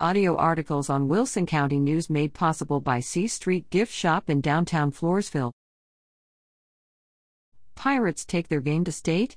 Audio articles on Wilson County News made possible by C Street Gift Shop in downtown Floresville. Pirates take their game to state?